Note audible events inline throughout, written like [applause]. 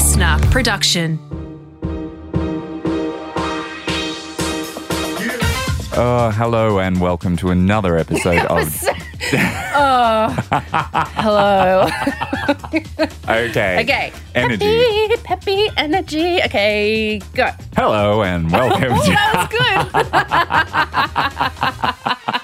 listener production. Oh, hello and welcome to another episode [laughs] of. Oh, hello. [laughs] Okay. Okay. Energy. Peppy, peppy energy. Okay, go. Hello and welcome [laughs] oh, to. That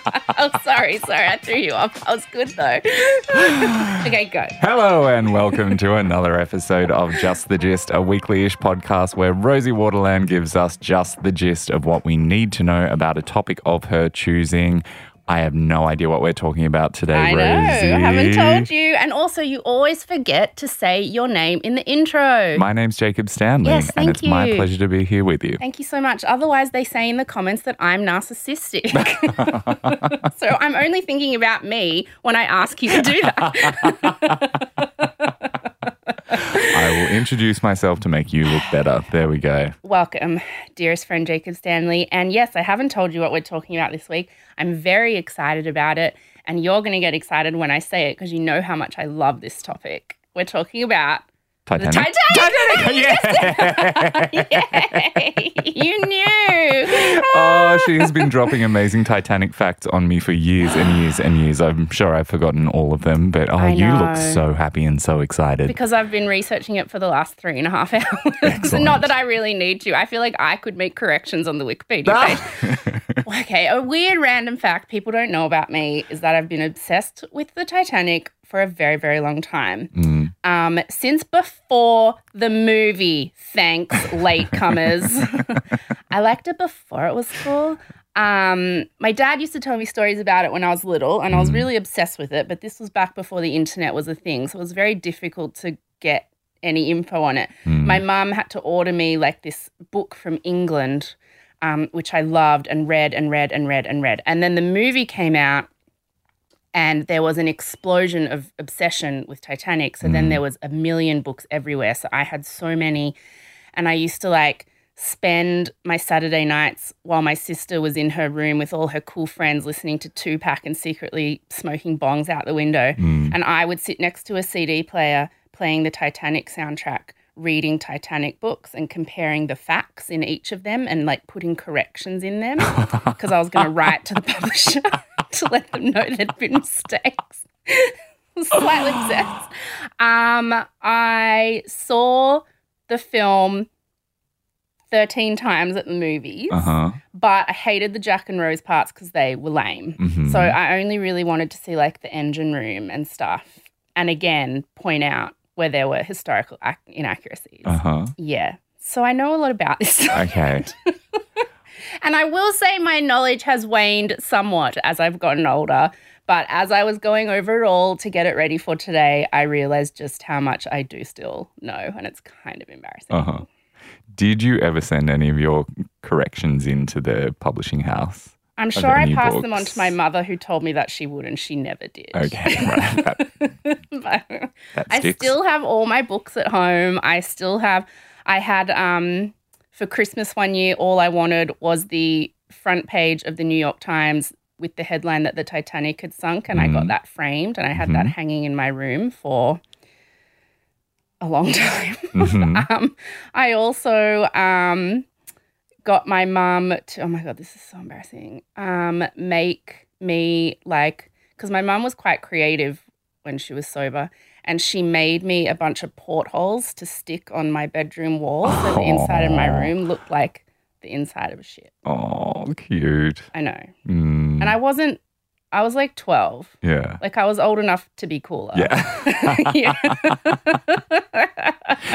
was good. [laughs] oh, sorry, sorry. I threw you off. That was good though. [sighs] okay, go. Hello and welcome to another episode of Just the Gist, a weekly-ish podcast where Rosie Waterland gives us just the gist of what we need to know about a topic of her choosing. I have no idea what we're talking about today, I know. Rosie. I haven't told you. And also, you always forget to say your name in the intro. My name's Jacob Stanley, Yes, and it's my pleasure to be here with you. Thank you so much. Otherwise, they say in the comments that I'm narcissistic. [laughs] so I'm only thinking about me when I ask you to do that. [laughs] I will introduce myself to make you look better. There we go. Welcome, dearest friend Jacob Stanley. And yes, I haven't told you what we're talking about this week. I'm very excited about it. And you're going to get excited when I say it because you know how much I love this topic. We're talking about Titanic. Titanic. Titanic! [laughs] Yeah! [laughs] Yay! you knew. Oh, she has been dropping amazing Titanic facts on me for years and years and years. I'm sure I've forgotten all of them, but oh, you look so happy and so excited. Because I've been researching it for the last three and a half [laughs] hours. Not that I really need to. I feel like I could make corrections on the Wikipedia ah. page. Okay, a weird random fact people don't know about me is that I've been obsessed with the Titanic for a very, very long time. Mm. Um, since before the movie, thanks, [laughs] latecomers. [laughs] I liked it before it was cool. Um, my dad used to tell me stories about it when I was little, and I was really obsessed with it. But this was back before the internet was a thing, so it was very difficult to get any info on it. My mum had to order me like this book from England, um, which I loved and read and read and read and read. And then the movie came out, and there was an explosion of obsession with Titanic. So then mm. there was a million books everywhere. So I had so many, and I used to like spend my Saturday nights while my sister was in her room with all her cool friends listening to Tupac and secretly smoking bongs out the window. Mm. And I would sit next to a CD player playing the Titanic soundtrack, reading Titanic books and comparing the facts in each of them and like putting corrections in them [laughs] because I was going to write to the publisher [laughs] to [laughs] let them know there'd been mistakes. [laughs] Slightly obsessed. Um, I saw the film 13 times at the movies, Uh huh. but I hated the Jack and Rose parts because they were lame. Mhm. So I only really wanted to see like the engine room and stuff. And again, point out where there were historical ac- inaccuracies. Uh huh. Yeah. So I know a lot about this. Okay. [laughs] And I will say my knowledge has waned somewhat as I've gotten older. But as I was going over it all to get it ready for today, I realized just how much I do still know. And it's kind of embarrassing. Uh huh. Did you ever send any of your corrections into the publishing house? I'm sure I passed them on to my mother, who told me that she would, and she never did. Okay, [laughs] right. That [laughs] I still have all my books at home. I still have. I had um for Christmas one year. All I wanted was the front page of the New York Times with the headline that the Titanic had sunk, and I got Mhm. that framed, and I had that hanging in my room for a long [laughs] time. Mhm. [laughs] um, I also um got my mum to. Oh my god, this is so embarrassing. Um, make me like because my mum was quite creative when she was sober and she made me a bunch of portholes to stick on my bedroom wall so the inside of my room looked like the inside of a ship. Oh, cute. I know. Mm, And I wasn't I was like 12. yeah. Like I was old enough to be cooler. Yeah. [laughs] Yeah.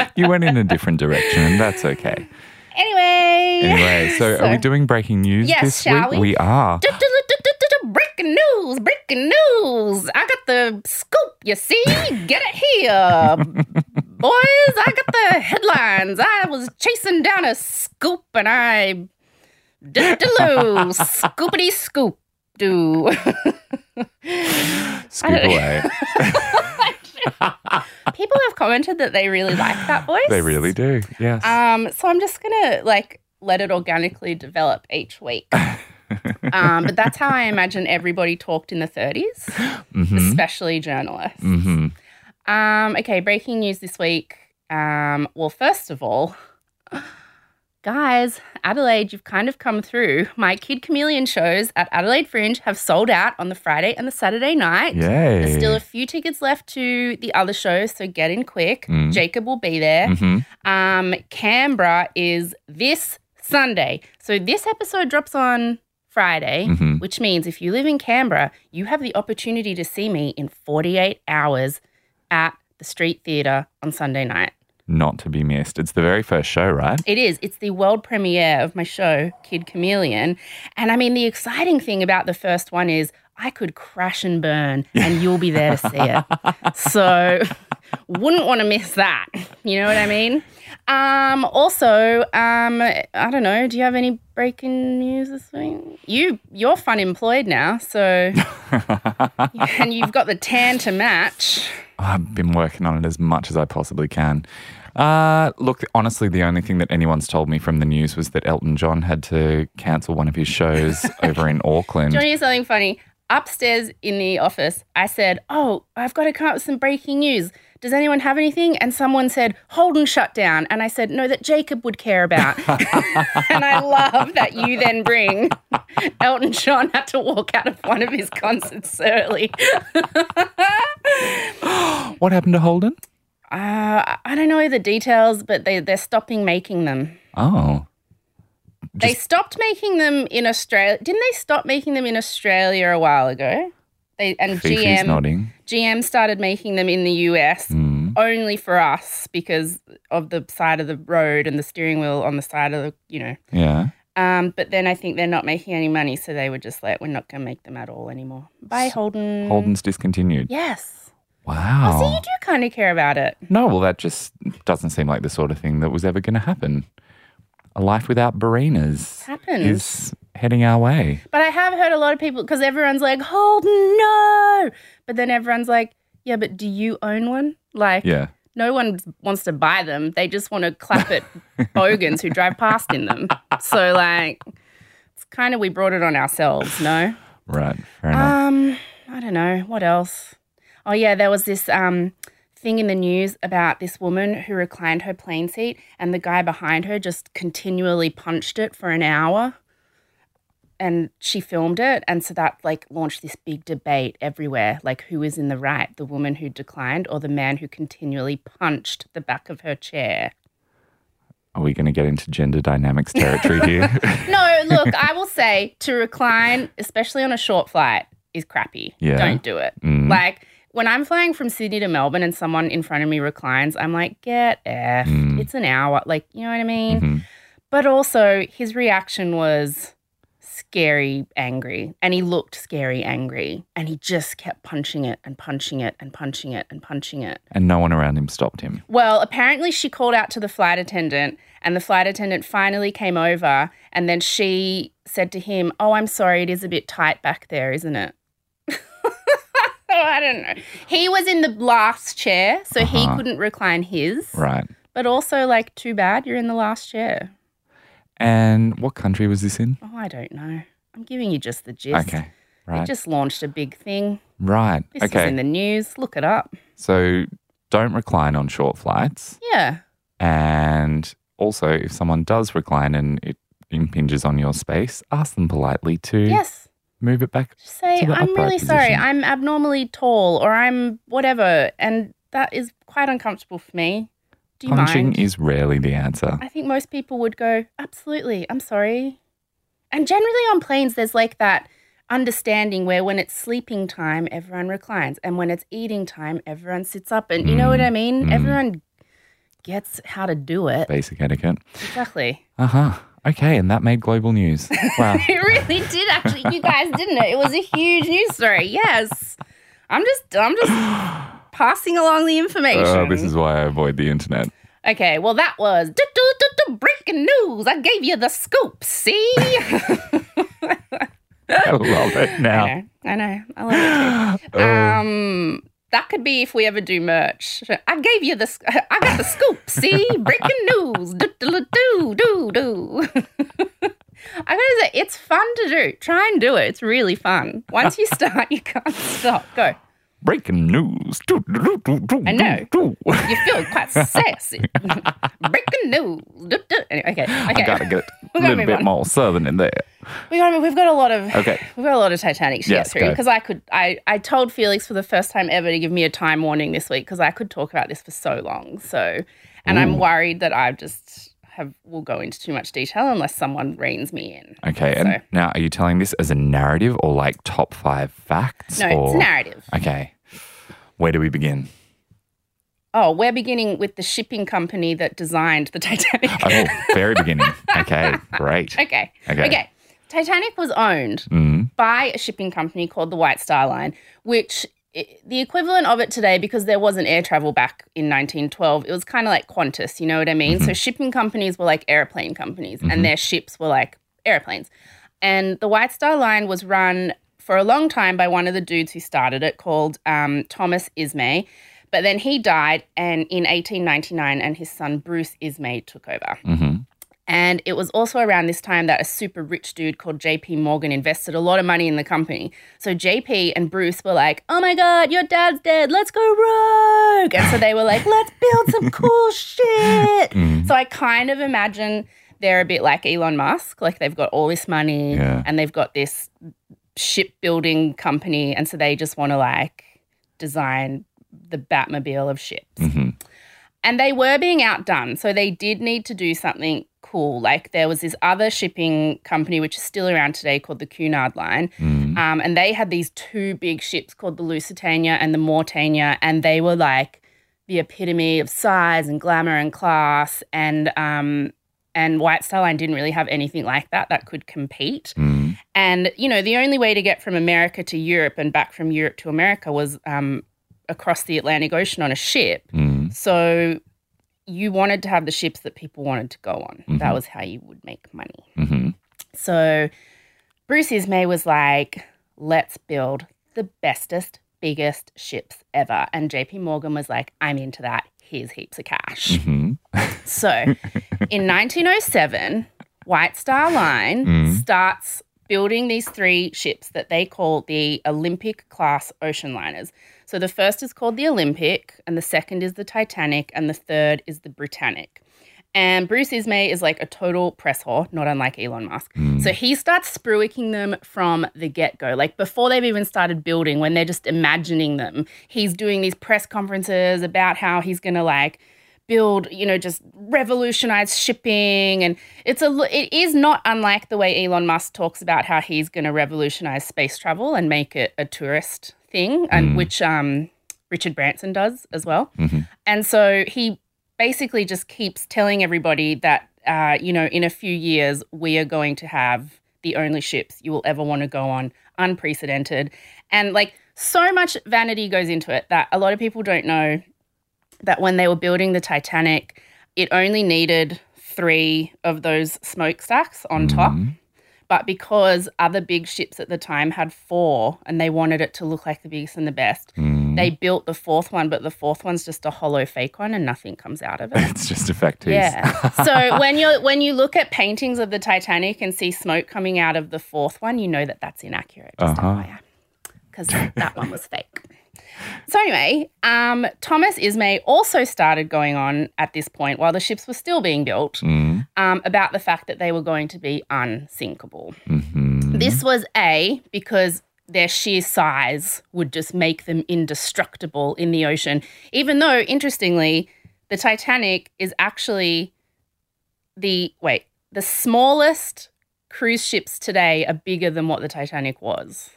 [laughs] you went in a different direction, and that's okay. anyway. Anyway, so, are we [laughs] doing breaking news Yes, this shall week? we? We are. Breaking news, breaking news. I got the scoop, you see? Get it here. [laughs] Boys, I got the headlines. I was chasing down a scoop and I did it loo. Scoopity scoop do. Scoop away. [laughs] People have commented that they really like that voice. they really do. Yes. Um, so I'm just gonna like let it organically develop each week. [laughs] um, but that's how I imagine everybody talked in the 30s, hmm especially journalists. hmm Um, okay, breaking news this week. Um, well, first of all, guys, Adelaide, you've kind of come through. My Kid Chameleon shows at Adelaide Fringe have sold out on the Friday and the Saturday night. Yay. There's still a few tickets left to the other shows, so get in quick. Mm. Jacob will be there. hmm Um, Canberra is this Sunday. So this episode drops on Friday, Mhm. which means if you live in Canberra, you have the opportunity to see me in 48 hours at the Street Theatre on Sunday night. Not to be missed. It's the very first show, right? It is. It's the world premiere of my show, Kid Chameleon. And I mean, the exciting thing about the first one is I could crash and burn and you'll be there to see it. So, [laughs] [laughs] wouldn't want to miss that. You know what I mean? Um, also, um, I don't know. Do you have any breaking news this week? You, you're fun employed now, so [laughs] and you've got the tan to match. I've been working on it as much as I possibly can. Uh, look, honestly, the only thing that anyone's told me from the news was that Elton John had to cancel one of his shows [laughs] over in Auckland. Do you want to hear something funny? Upstairs in the office, I said, Oh, I've got to come up with some breaking news. Does anyone have anything? And someone said, Holden shut down. And I said, No, that Jacob would care about. [laughs] and I love that you then bring [laughs] Elton John had to walk out of one of his concerts early. [gasps] What happened to Holden? Uh, I don't know the details, but they, they're stopping making them. Oh, they stopped making them in Australia. Didn't they stop making them in Australia a while ago? They and Fifi's GM nodding. GM started making them in the US Mm. only for us because of the side of the road and the steering wheel on the side of the, you know. Yeah. Um, but then I think they're not making any money, so they were just like, we're not going to make them at all anymore. Bye, Holden. Holden's discontinued. Yes. Wow. Oh, so you do kind of care about it. No, well, that just doesn't seem like the sort of thing that was ever going to happen. A life without Barinas happens. is heading our way. But I have heard a lot of people because everyone's like, Holden, no. But then everyone's like, yeah, but do you own one? Like, Yeah. no one wants to buy them. They just want to clap at [laughs] bogans who drive past in them. So, like, it's kind of we brought it on ourselves, no? Right. Fair enough. Um, I don't know. What else? Oh, yeah, there was this um thing in the news about this woman who reclined her plane seat and the guy behind her just continually punched it for an hour. And she filmed it. And so that like launched this big debate everywhere. Like, who is in the right, the woman who declined or the man who continually punched the back of her chair? Are we going to get into gender dynamics territory here? [laughs] No, look, I will say to recline, especially on a short flight, is crappy. Yeah. Don't do it. Mm. Like when I'm flying from Sydney to Melbourne and someone in front of me reclines, I'm like, get F. Mm. It's an hour. Like, you know what I mean? Mhm. But also, his reaction was scary, angry. And he looked scary, angry. And he just kept punching it and punching it and punching it and punching it. And no one around him stopped him. Well, apparently she called out to the flight attendant, and the flight attendant finally came over, and then she said to him, "Oh, I'm sorry, it is a bit tight back there, isn't it?" I don't know. He was in the last chair, so he Uh-huh. couldn't recline his. Right. But also, like, too bad you're in the last chair. And what country was this in? Oh, I don't know. I'm giving you just the gist. Okay. It Right. just launched a big thing. right. This is okay. in the news. Look it up. so don't recline on short flights. Yeah. And also, if someone does recline and it impinges on your space, ask them politely to Yes. Move it back. Just say, I'm really sorry. I'm abnormally tall or I'm whatever. And that is quite uncomfortable for me. Do you Punching mind? is rarely the answer. I think most people would go, absolutely, I'm sorry. And generally on planes, there's like that understanding where when it's sleeping time, everyone reclines. And when it's eating time, everyone sits up. And you know what I mean? mm. Everyone gets how to do it. Basic etiquette. Exactly. Uh huh. Okay, and that made global news. [laughs] Wow. It really did actually. You guys didn't it? It was a huge news story. Yes. I'm just I'm just [gasps] passing along the information. Oh, this is why I avoid the internet. Okay, well that was breaking news. I gave you the scoop. See? [laughs] I love it now. [laughs] I know. I know. I love it too. [gasps] Um, that could be if we ever do merch. I gave you the. sc- I got the scoop. See, breaking [laughs] news. Do do do do do. [laughs] I gotta say, it's fun to do. Try and do it. It's really fun. Once you start, you can't stop. Go. Breaking news. I know. You feel quite [laughs] sassy. Breaking news. Anyway, Okay, okay. I gotta get [laughs] a little bit on. more southern in there. We got, we've got a lot of Okay. We've got a lot of Titanic to Yes, get through because I could. I I told Felix for the first time ever to give me a time warning this week because I could talk about this for so long. So, and I'm worried that I've just have will go into too much detail unless someone reins me in. Okay, and now are you telling this as a narrative or like top five facts? No, or... it's a narrative. Okay. Where do we begin? Oh, we're beginning with the shipping company that designed the Titanic. Oh, very [laughs] beginning. Okay, great. [laughs] okay. Okay. Okay. Titanic was owned Mm, by a shipping company called the White Star Line, which the equivalent of it today, because there wasn't air travel back in 1912, it was kind of like Qantas, you know what I mean? So shipping companies were like airplane companies, and their ships were like airplanes. And the White Star Line was run for a long time by one of the dudes who started it called um, Thomas Ismay. But then he died and in 1899, and his son Bruce Ismay took over. hmm And it was also around this time that a super rich dude called JP Morgan invested a lot of money in the company. So JP and Bruce were like, oh my God, your dad's dead. Let's go rogue. And so they were like, let's build some [laughs] cool shit. Mm. So I kind of imagine they're a bit like Elon Musk. Like they've got all this money Yeah. and they've got this shipbuilding company. And so they just want to like design the Batmobile of ships hmm and they were being outdone so they did need to do something cool like there was this other shipping company which is still around today called the cunard line Mm. um, and they had these two big ships called the lusitania and the mauretania and they were like the epitome of size and glamour and class and um, and white star line didn't really have anything like that that could compete Mm. and, you know, the only way to get from America to Europe and back from Europe to America was um, across the Atlantic Ocean on a ship. Mm. So you wanted to have the ships that people wanted to go on. Mhm. That was how you would make money. hmm So Bruce Ismay was like, let's build the bestest, biggest ships ever. And JP Morgan was like, I'm into that. Here's heaps of cash. hmm So in 1907, White Star Line [laughs] Mm. starts building these three ships that they call the Olympic class ocean liners. So the first is called the Olympic, and the second is the Titanic, and the third is the Britannic. And Bruce Ismay is like a total press whore, not unlike Elon Musk. Mm. So he starts spruiking them from the get go. Like before they've even started building, when they're just imagining them, he's doing these press conferences about how he's going to like build, you know, just revolutionize shipping. And it's a, it is not unlike the way Elon Musk talks about how he's going to revolutionize space travel and make it a tourist thing, and Mm. which um, Richard Branson does as well. Mhm. And so he basically just keeps telling everybody that, uh, you know, in a few years, we are going to have the only ships you will ever want to go on, unprecedented. And like so much vanity goes into it that a lot of people don't know that when they were building the Titanic, it only needed three of those smokestacks on top. Mhm. But because other big ships at the time had four and they wanted it to look like the biggest and the best, Mm. they built the fourth one, but the fourth one's just a hollow fake one and nothing comes out of it. [laughs] It's just a fact. Yeah. [laughs] so when you when you look at paintings of the Titanic and see smoke coming out of the fourth one, you know that that's inaccurate. Just Uh-huh. because that one was fake. So anyway, um, Thomas Ismay also started going on at this point while the ships were still being built Mm. um, about the fact that they were going to be unsinkable. Mhm. This was A, because their sheer size would just make them indestructible in the ocean. Even though, interestingly, the Titanic is actually the, wait, the smallest cruise ships today are bigger than what the Titanic was.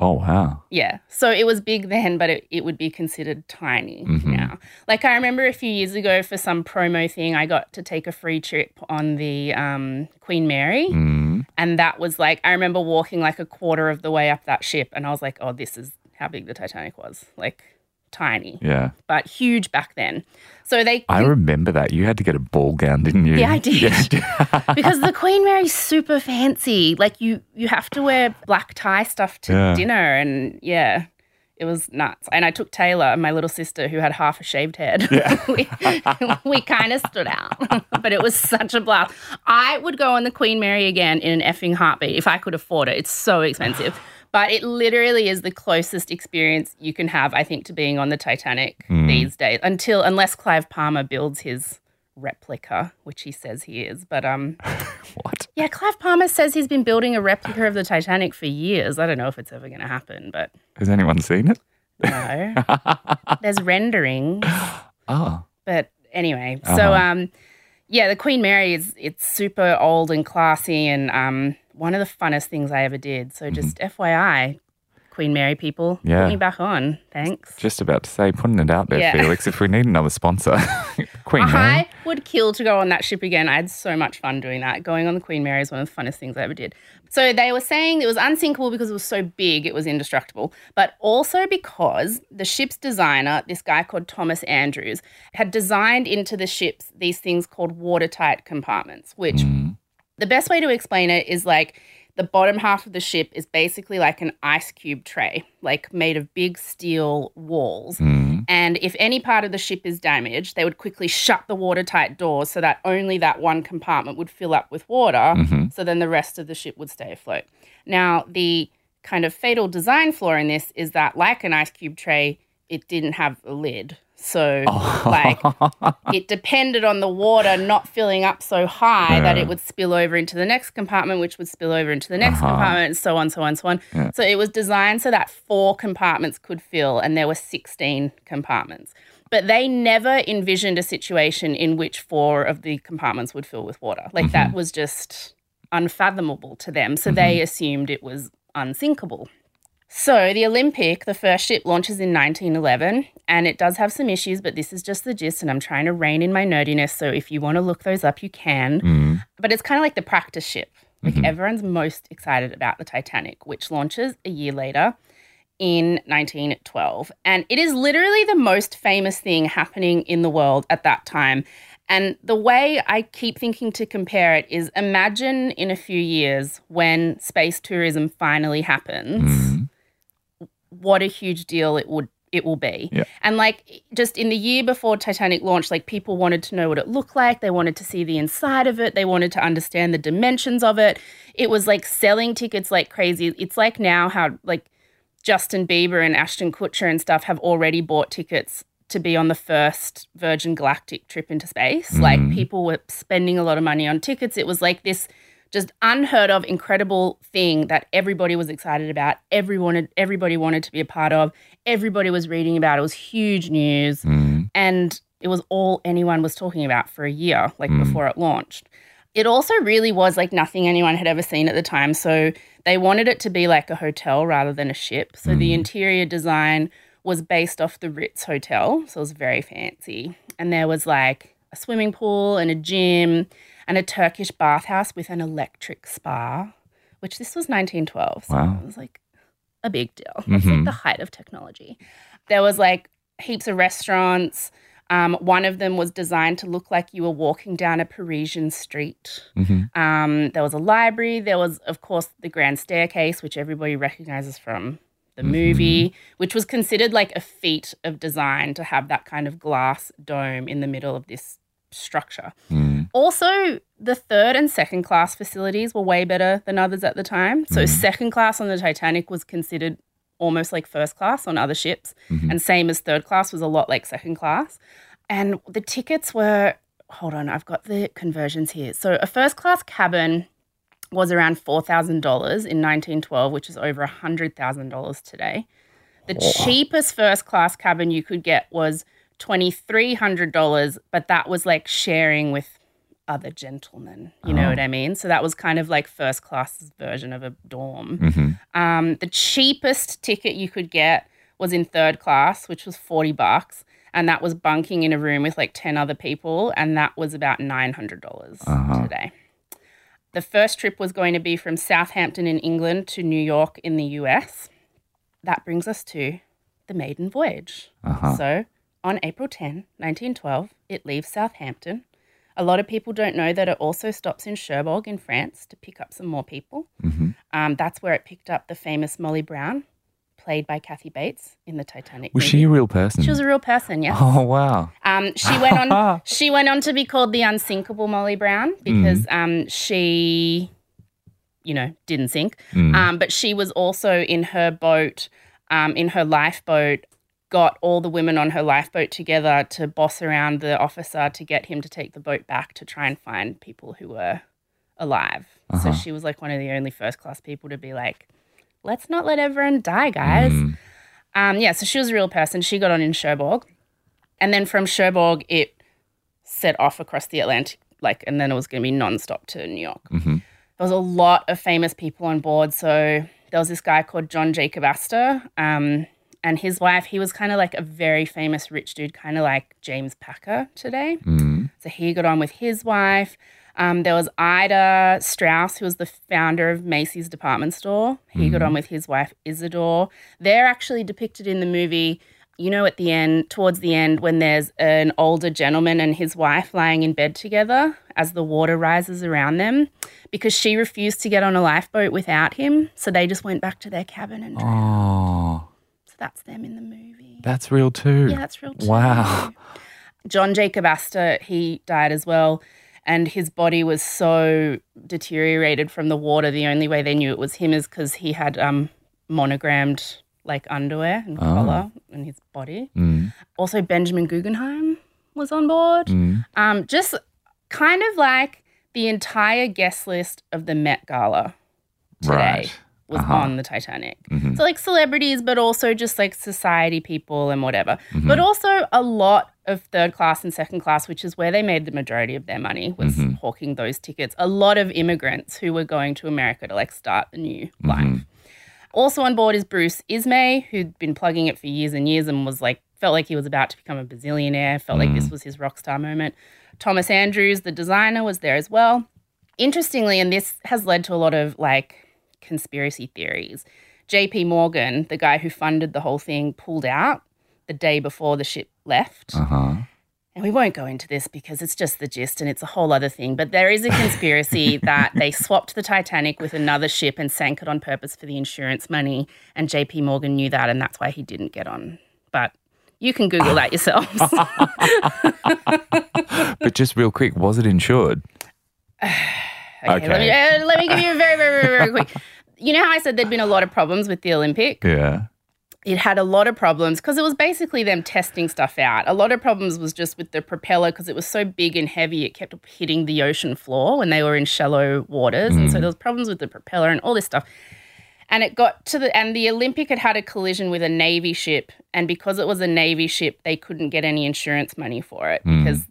Oh wow. Yeah. So it was big then, but it, it would be considered tiny Mhm. now. Like I remember a few years ago for some promo thing, I got to take a free trip on the um, Queen Mary. Mm. And that was like, I remember walking like a quarter of the way up that ship, and I was like, oh, this is how big the Titanic was. Like tiny, Yeah. but huge back then. So they, I remember that. You had to get a ball gown, didn't you? Yeah, I did. Yeah. [laughs] because the Queen Mary's super fancy. Like you, you have to wear black tie stuff to Yeah. dinner, and yeah. It was nuts. And I took Taylor, my little sister, who had half a shaved head. [laughs] we [laughs] we kind of stood out, but it was such a blast. I would go on the Queen Mary again in an effing heartbeat if I could afford it. It's so expensive. But it literally is the closest experience you can have, I think, to being on the Titanic Mm. these days. Until unless Clive Palmer builds his replica, which he says he is. But um [laughs] What? yeah, Clive Palmer says he's been building a replica of the Titanic for years. I don't know if it's ever gonna happen, but Has anyone seen it? no. [laughs] There's renderings. Oh. But anyway, so Uh-huh. um, yeah, the Queen Mary is it's super old and classy, and um, one of the funnest things I ever did. So just FYI, Queen Mary people, Mm-hmm. Yeah. put me back on. Thanks. Just about to say, putting it out there, Yeah. Felix. If we need another sponsor, [laughs] Queen Mary. I would kill to go on that ship again. I had so much fun doing that. Going on the Queen Mary is one of the funnest things I ever did. So they were saying it was unsinkable because it was so big, it was indestructible, but also because the ship's designer, this guy called Thomas Andrews, had designed into the ships these things called watertight compartments, which Mm. The best way to explain it is like the bottom half of the ship is basically like an ice cube tray, like made of big steel walls. Mm. And if any part of the ship is damaged, they would quickly shut the watertight doors so that only that one compartment would fill up with water. Mhm. So then the rest of the ship would stay afloat. Now, the kind of fatal design flaw in this is that, like an ice cube tray, it didn't have a lid. So, like, [laughs] it depended on the water not filling up so high that it would spill over into the next compartment, which would spill over into the next Uh-huh. compartment, and so on, so on, so on. Yeah. So it was designed so that four compartments could fill, and there were 16 compartments. But they never envisioned a situation in which four of the compartments would fill with water. Like that was just unfathomable to them. So they assumed it was unsinkable. So, the Olympic, the first ship, launches in 1911, and it does have some issues, but this is just the gist, and I'm trying to rein in my nerdiness. So, if you want to look those up, you can. Mm. But it's kind of like the practice ship. Like, everyone's most excited about the Titanic, which launches a year later in 1912. And it is literally the most famous thing happening in the world at that time. And the way I keep thinking to compare it is imagine in a few years when space tourism finally happens Mm. What a huge deal it would it will be. Yeah. And like just in the year before Titanic launched, like people wanted to know what it looked like. They wanted to see the inside of it. They wanted to understand the dimensions of it. It was like selling tickets like crazy. It's like now how like Justin Bieber and Ashton Kutcher and stuff have already bought tickets to be on the first Virgin Galactic trip into space. Like mm. people were spending a lot of money on tickets. It was like this just unheard of incredible thing that everybody was excited about. Everyone everybody wanted to be a part of. Everybody was reading about. It was huge news Mm. and it was all anyone was talking about for a year like Mm. before it launched. It also really was like nothing anyone had ever seen at the time. So they wanted it to be like a hotel rather than a ship. So the interior design was based off the Ritz Hotel. So it was very fancy. And there was like a swimming pool and a gym and a Turkish bathhouse with an electric spa, which this was 1912. So Wow. it was like a big deal. It was like Mhm. the height of technology. There was like heaps of restaurants. Um, one of them was designed to look like you were walking down a Parisian street. Mhm. Um, there was a library. There was, of course, the grand staircase, which everybody recognizes from the movie, which was considered like a feat of design to have that kind of glass dome in the middle of this structure. Mm. Also, the third and second class facilities were way better than others at the time. So, second class on the Titanic was considered almost like first class on other ships, and same as third class was a lot like second class. And the tickets were hold on, I've got the conversions here. So, a first class cabin was around $4,000 in 1912, which is over $100,000 today. The cheapest first class cabin you could get was $2,300, but that was like sharing with other gentlemen. You know Oh. what I mean? So that was kind of like first class version of a dorm. Mhm. Um, the cheapest ticket you could get was in third class, which was 40 bucks. And that was bunking in a room with like 10 other people. And that was about $900 Uh-huh. today. The first trip was going to be from Southampton in England to New York in the US. That brings us to the maiden voyage. Uh-huh. So on April 10, 1912, it leaves Southampton. A lot of people don't know that it also stops in Cherbourg in France to pick up some more people. Mhm. Um, that's where it picked up the famous Molly Brown, played by Kathy Bates in the Titanic. Was movie. she a real person? She was a real person, yes. Oh wow. Um, she went on. [laughs] she went on to be called the unsinkable Molly Brown because Mm. um, she you know, didn't sink. Mm. Um, but she was also in her boat, um, in her lifeboat, got all the women on her lifeboat together to boss around the officer to get him to take the boat back to try and find people who were alive. So Uh-huh. she was like one of the only first class people to be like, let's not let everyone die, guys. Mm. Um, yeah, so she was a real person. She got on in Cherbourg. And then from Cherbourg, it set off across the Atlantic, like, and then it was going to be nonstop to New York. Mhm. There was a lot of famous people on board. So there was this guy called John Jacob Astor, um, and his wife. He was kind of like a very famous rich dude, kind of like James Packer today. Mm. So he got on with his wife. Um, there was Ida Straus, who was the founder of Macy's department store. He got on with his wife Isidore. They're actually depicted in the movie. You know, at the end, towards the end, when there's an older gentleman and his wife lying in bed together as the water rises around them, because she refused to get on a lifeboat without him. So they just went back to their cabin and drowned. Oh, So that's them in the movie. that's real too. Yeah, that's real. Too. Wow. John Jacob Astor, he died as well. And his body was so deteriorated from the water. The only way they knew it was him is because he had um, monogrammed like underwear and collar in his body. Mm. Also, Benjamin Guggenheim was on board. Mm. Um, just kind of like the entire guest list of the Met Gala today Right. Was Uh-huh. on the Titanic. Mhm. So like celebrities, but also just like society people and whatever. Mm-hmm. But also a lot of third class and second class, which is where they made the majority of their money, was Mm-hmm. hawking those tickets. A lot of immigrants who were going to America to like start a new Mm-hmm. life. Also on board is Bruce Ismay, who'd been plugging it for years and years and was like felt like he was about to become a bazillionaire, felt like this was his rock star moment. Thomas Andrews, the designer, was there as well. Interestingly, and this has led to a lot of like conspiracy theories. JP Morgan, the guy who funded the whole thing, pulled out the day before the ship left. Uh huh. And we won't go into this because it's just the gist and it's a whole other thing. But there is a conspiracy [laughs] that they swapped the Titanic with another ship and sank it on purpose for the insurance money. And JP Morgan knew that, and that's why he didn't get on. But you can Google that yourselves. [laughs] But just real quick, was it insured? [sighs] Okay, Let, me, uh, let me give you a very, very, very, very quick. [laughs] You know how I said there'd been a lot of problems with the Olympic? Yeah. it had a lot of problems because it was basically them testing stuff out. A lot of problems was just with the propeller because it was so big and heavy, it kept hitting the ocean floor when they were in shallow waters, and so mm. there was problems with the propeller and all this stuff. And it got to the and the Olympic had had a collision with a navy ship, and because it was a navy ship, they couldn't get any insurance money for it mm. because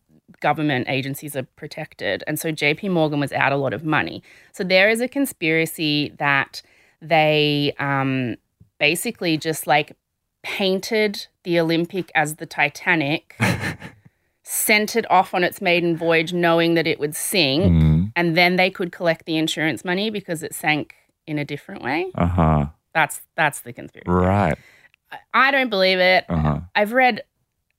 government agencies are protected. And so JP Morgan was out a lot of money. So there is a conspiracy that they um, basically just like painted the Olympic as the Titanic, [laughs] sent it off on its maiden voyage knowing that it would sink, Mm. and then they could collect the insurance money because it sank in a different way. Uh huh. That's that's the conspiracy. Right. I don't believe it. Uh huh. I've read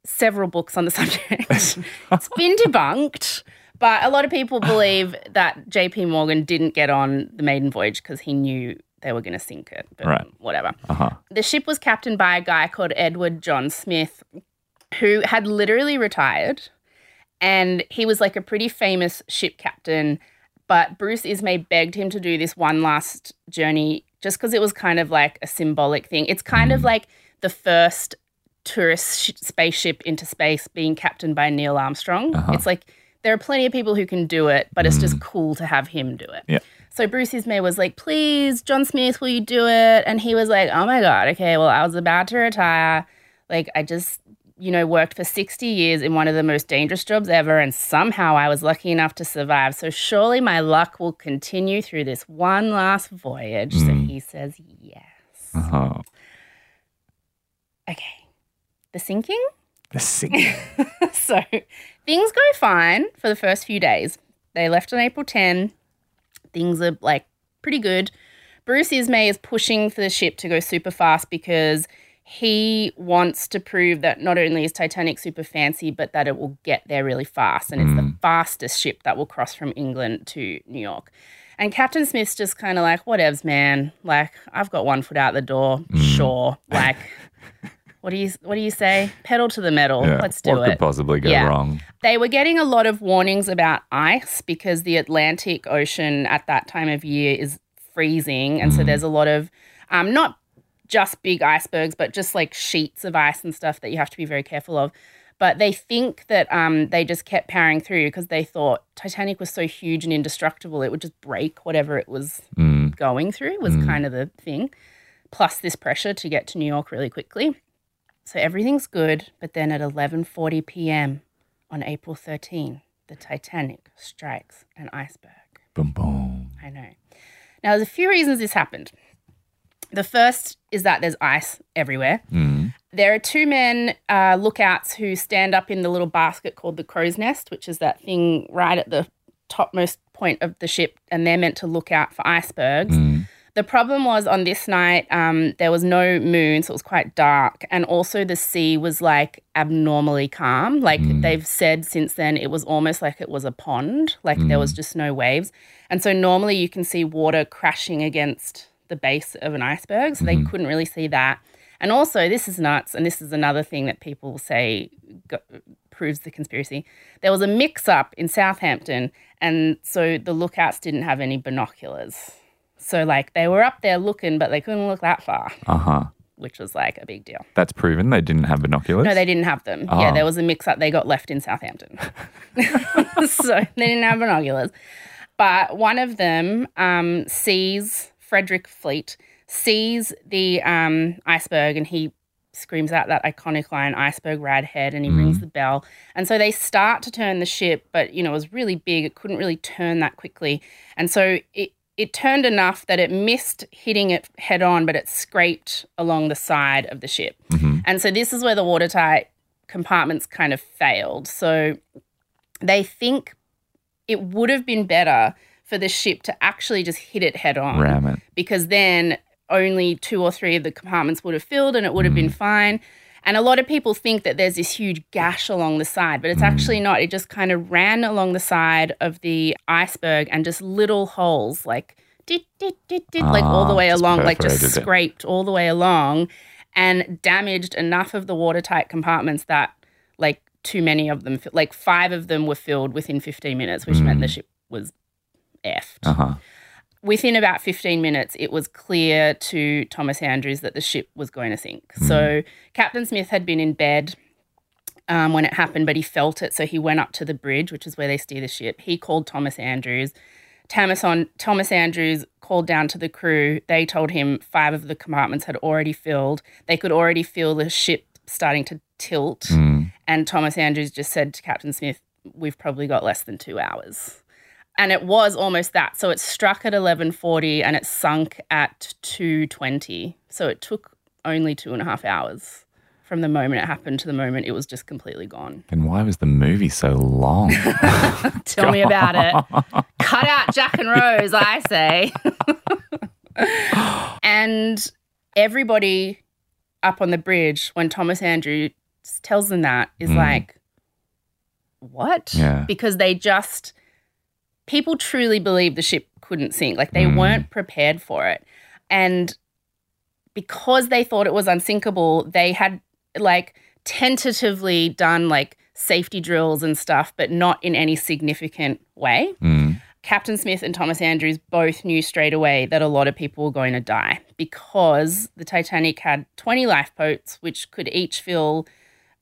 several books on the [laughs] subject. it's been debunked, but a lot of people believe that JP Morgan didn't get on the maiden voyage because he knew they were going to sink it. But Right. whatever. Uh huh. The ship was captained by a guy called Edward John Smith, who had literally retired. And he was like a pretty famous ship captain. But Bruce Ismay begged him to do this one last journey just because it was kind of like a symbolic thing. It's kind of like the first tourist sh- spaceship into space being captained by Neil Armstrong. Uh-huh. It's like there are plenty of people who can do it, but it's just cool to have him do it. Yeah. So Bruce Ismay was like, please, John Smith, will you do it? And he was like, oh my God, okay, well, I was about to retire. Like, I just, you know, worked for 60 years in one of the most dangerous jobs ever, and somehow I was lucky enough to survive. So surely my luck will continue through this one last voyage. So he says, yes. Uh huh. Okay. The sinking? The singing. [laughs] so things go fine for the first few days. They left on April 10. Things are like pretty good. Bruce Ismay is pushing for the ship to go super fast because he wants to prove that not only is Titanic super fancy, but that it will get there really fast. And it's the hmm. fastest ship that will cross from England to New York. And Captain Smith's just kind of like, whatevs, man. Like, I've got one foot out the door. Hmm. Sure. Like, [laughs] what do you what do you say? Pedal to the metal. Yeah. Let's do what it. could possibly go Yeah. wrong? They were getting a lot of warnings about ice because the Atlantic Ocean at that time of year is freezing. And so there's a lot of um, not just big icebergs, but just like sheets of ice and stuff that you have to be very careful of. But they think that um, they just kept powering through because they thought Titanic was so huge and indestructible, it would just break whatever it was Mm. going through, was kind of the thing. Plus this pressure to get to New York really quickly. So everything's good, but then at 11:40 p.m. on April 13, the Titanic strikes an iceberg. Boom, boom. I know. Now, there's a few reasons this happened. The first is that there's ice everywhere. Mm. There are two men, uh, lookouts, who stand up in the little basket called the crow's nest, which is that thing right at the topmost point of the ship, and they're meant to look out for icebergs. Mm. The problem was on this night, um, there was no moon, so it was quite dark. And also, the sea was like abnormally calm. Like mm. they've said since then, it was almost like it was a pond, like there was mm. just no waves. And so, normally, you can see water crashing against the base of an iceberg. So, they mm-hmm. couldn't really see that. And also, this is nuts. And this is another thing that people say go, proves the conspiracy. There was a mix up in Southampton. And so, the lookouts didn't have any binoculars. So like they were up there looking, but they couldn't look that far, Uh huh. which was like a big deal. That's proven they didn't have binoculars. No, they didn't have them. Yeah, Oh. there was a mix up. They got left in Southampton. [laughs] [laughs] so they didn't have binoculars. But one of them um, sees Frederick Fleet, sees the um, iceberg, and he screams out that iconic line, iceberg rad head, and he rings the bell. And so they start to turn the ship, but you know, it was really big. It couldn't really turn that quickly. And so it it turned enough that it missed hitting it head on, but it scraped along the side of the ship. Mm-hmm. And so this is where the watertight compartments kind of failed. So they think it would have been better for the ship to actually just hit it head on Ram it. because then only two or three of the compartments would have filled and it would have been mm-hmm. fine. And a lot of people think that there's this huge gash along the side, but it's actually not. It just kind of ran along the side of the iceberg and just little holes, like dit, dit, dit, dit, like all the Ah, way along, like just it. scraped all the way along and damaged enough of the watertight compartments that like too many of them, like five of them were filled within 15 minutes, which meant the ship was effed Uh huh. Within about 15 minutes, it was clear to Thomas Andrews that the ship was going to sink. So Captain Smith had been in bed um, when it happened, but he felt it. So he went up to the bridge, which is where they steer the ship. He called Thomas Andrews. Thomas, on, Thomas Andrews called down to the crew. They told him five of the compartments had already filled. They could already feel the ship starting to tilt. Mm. And Thomas Andrews just said to Captain Smith, We've probably got less than two hours. And it was almost that. So it struck at 11.40 and it sunk at 2.20. So it took only two and a half hours from the moment it happened to the moment it was just completely gone. Then why was the movie so long? [laughs] Tell me about it. [laughs] Cut out Jack and Rose, I say. [laughs] and everybody up on the bridge, when Thomas Andrew tells them that, is Mm. like, what? Yeah. Because they just, people truly believed the ship couldn't sink. Like they Mm. weren't prepared for it. And because they thought it was unsinkable, they had like tentatively done like safety drills and stuff, but not in any significant way. Mm. Captain Smith and Thomas Andrews both knew straight away that a lot of people were going to die because the Titanic had 20 lifeboats, which could each fill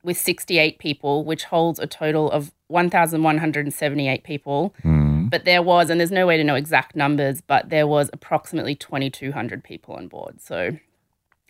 with 68 people, which holds a total of 1,178 people. Mm. But there was, and there's no way to know exact numbers, but there was approximately 2,200 people on board. So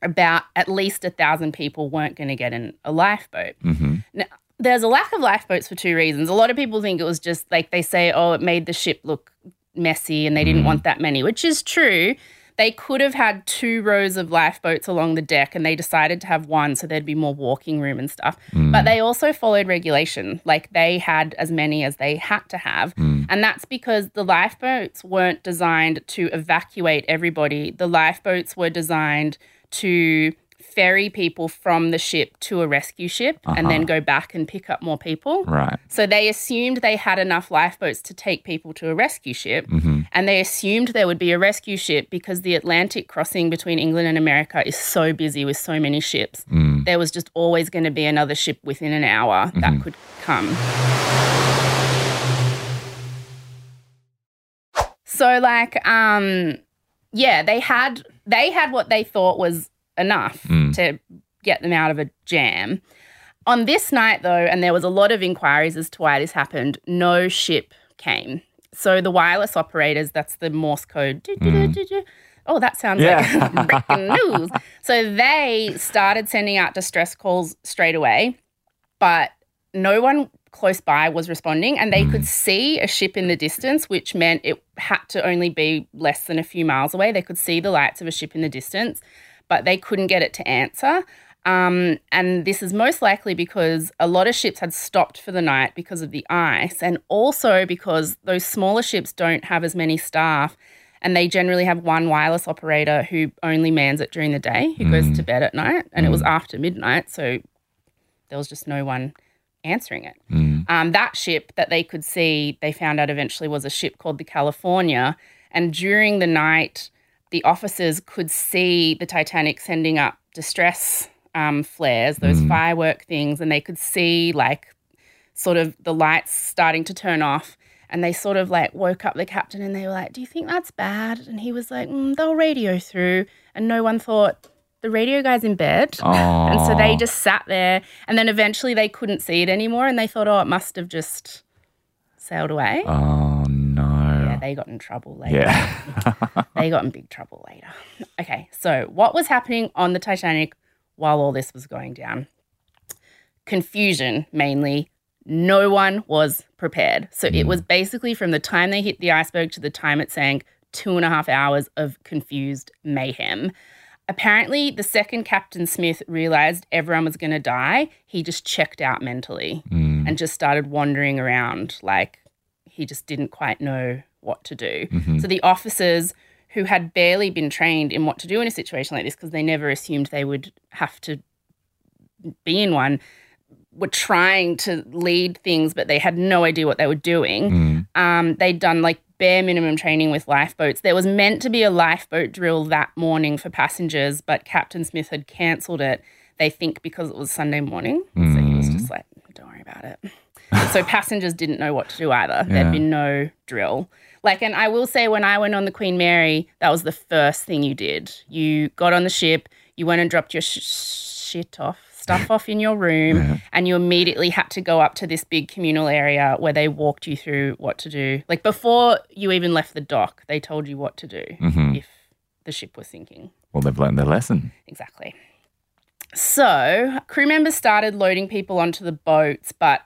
about at least a thousand people weren't going to get in a lifeboat. hmm Now, there's a lack of lifeboats for two reasons. A lot of people think it was just like they say, oh, it made the ship look messy and they didn't want that many, which is true. They could have had two rows of lifeboats along the deck and they decided to have one so there'd be more walking room and stuff. Hmm. But they also followed regulation. Like they had as many as they had to have. Hmm. And that's because the lifeboats weren't designed to evacuate everybody. The lifeboats were designed to ferry people from the ship to a rescue ship and then go back and pick up more people. Right. So they assumed they had enough lifeboats to take people to a rescue ship. And they assumed there would be a rescue ship because the Atlantic crossing between England and America is so busy with so many ships. Mm. There was just always going to be another ship within an hour that could come. So like um yeah, they had they had what they thought was enough Mm. to get them out of a jam. On this night, though, and there was a lot of inquiries as to why this happened, no ship came. So the wireless operators, that's the Morse code. do. Oh, that sounds Yeah. like [laughs] breaking news. So they started sending out distress calls straight away, but no one close by was responding, and they could see a ship in the distance, which meant it had to only be less than a few miles away. They could see the lights of a ship in the distance, but they couldn't get it to answer. Um, and this is most likely because a lot of ships had stopped for the night because of the ice, and also because those smaller ships don't have as many staff, and they generally have one wireless operator who only mans it during the day, who goes to bed at night, and it was after midnight, so there was just no one answering it. Mm. Um, that ship that they could see, they found out eventually was a ship called the Californian. And during the night, the officers could see the Titanic sending up distress um, flares, those firework things, and they could see like sort of the lights starting to turn off. And they sort of like woke up the captain and they were like, Do you think that's bad? And he was like, mm, They'll radio through. And no one thought, The radio guy's in bed. And so they just sat there, and then eventually they couldn't see it anymore, and they thought, oh, it must have just sailed away. Yeah, they got in trouble later. Yeah. [laughs] They got in big trouble later. Okay, so what was happening on the Titanic while all this was going down? Confusion, mainly. No one was prepared. So it was basically from the time they hit the iceberg to the time it sank, two and a half hours of confused mayhem. Apparently, the second Captain Smith realized everyone was going to die, he just checked out mentally Mm. and just started wandering around like he just didn't quite know what to do. So the officers who had barely been trained in what to do in a situation like this because they never assumed they would have to be in one were trying to lead things but they had no idea what they were doing. Mm. Um, they'd done like bare minimum training with lifeboats. There was meant to be a lifeboat drill that morning for passengers, but Captain Smith had cancelled it. They think because it was Sunday morning. So he was just like, don't worry about it. So passengers didn't know what to do either. Yeah. There'd been no drill. Like, and I will say, when I went on the Queen Mary, that was the first thing you did. You got on the ship, you went and dropped your sh- shit off, stuff off in your room, [laughs] and you immediately had to go up to this big communal area where they walked you through what to do. Like, before you even left the dock, they told you what to do Mhm. if the ship was sinking. Well, they've learned their lesson. Exactly. So, crew members started loading people onto the boats, but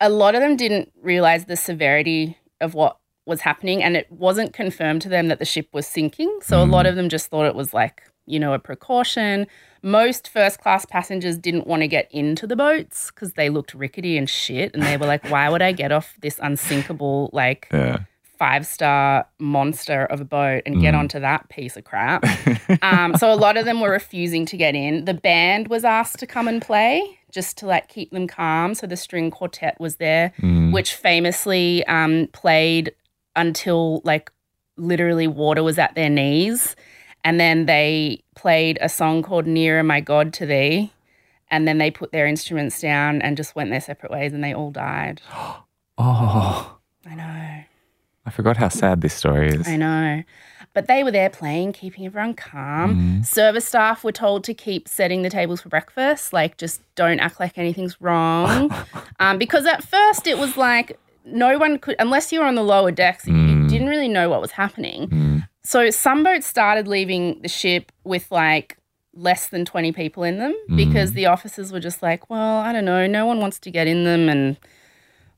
a lot of them didn't realize the severity of what was happening, and it wasn't confirmed to them that the ship was sinking. So, a lot of them just thought it was like, you know, a precaution. Most first class passengers didn't want to get into the boats because they looked rickety and shit. And they were like, why would I get off this unsinkable, like, Yeah. five star monster of a boat and get onto that piece of crap. [laughs] um, so a lot of them were refusing to get in. The band was asked to come and play just to like keep them calm. So the string quartet was there, which famously um, played until like literally water was at their knees. And then they played a song called Nearer My God to Thee. And then they put their instruments down and just went their separate ways and they all died. [gasps] Oh, I know. I forgot how sad this story is. I know. But they were there playing, keeping everyone calm. Mm-hmm. Service staff were told to keep setting the tables for breakfast, like just don't act like anything's wrong. [laughs] um, because at first it was like no one could, unless you were on the lower decks, you mm. didn't really know what was happening. Mm. So some boats started leaving the ship with like less than 20 people in them mm. because the officers were just like, well, I don't know, no one wants to get in them and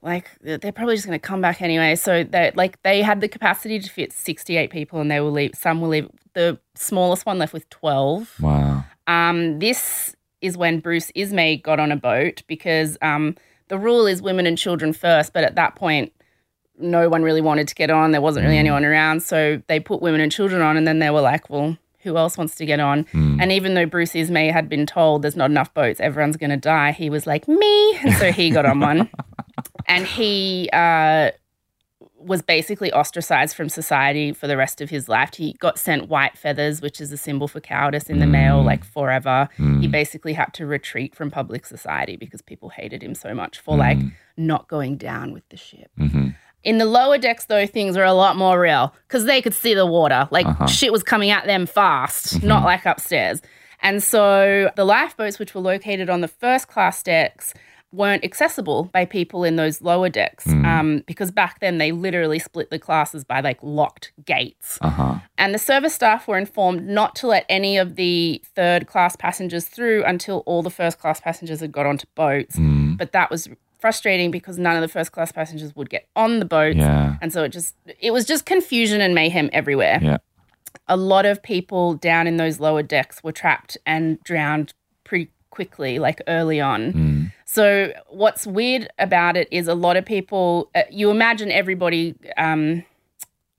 like they're probably just going to come back anyway. So they like they had the capacity to fit 68 people and they will leave some will leave the smallest one left with 12. Wow. Um this is when Bruce Ismay got on a boat because um the rule is women and children first, but at that point no one really wanted to get on. There wasn't really anyone around, so they put women and children on and then they were like, well, who else wants to get on? And even though Bruce Ismay had been told there's not enough boats, everyone's going to die, he was like, me. And so he got on one. [laughs] and he uh, was basically ostracized from society for the rest of his life. He got sent white feathers, which is a symbol for cowardice in the mail, like forever. He basically had to retreat from public society because people hated him so much for like not going down with the ship. hmm In the lower decks, though, things were a lot more real because they could see the water. Like shit was coming at them fast, not like upstairs. And so the lifeboats, which were located on the first class decks, weren't accessible by people in those lower decks um, because back then they literally split the classes by like locked gates. Uh huh. And the service staff were informed not to let any of the third class passengers through until all the first class passengers had got onto boats. Mm. But that was frustrating because none of the first class passengers would get on the boats. Yeah. And so it just it was just confusion and mayhem everywhere. Yeah. A lot of people down in those lower decks were trapped and drowned pretty quickly, like early on. Mm. So what's weird about it is a lot of people. Uh, you imagine everybody, um,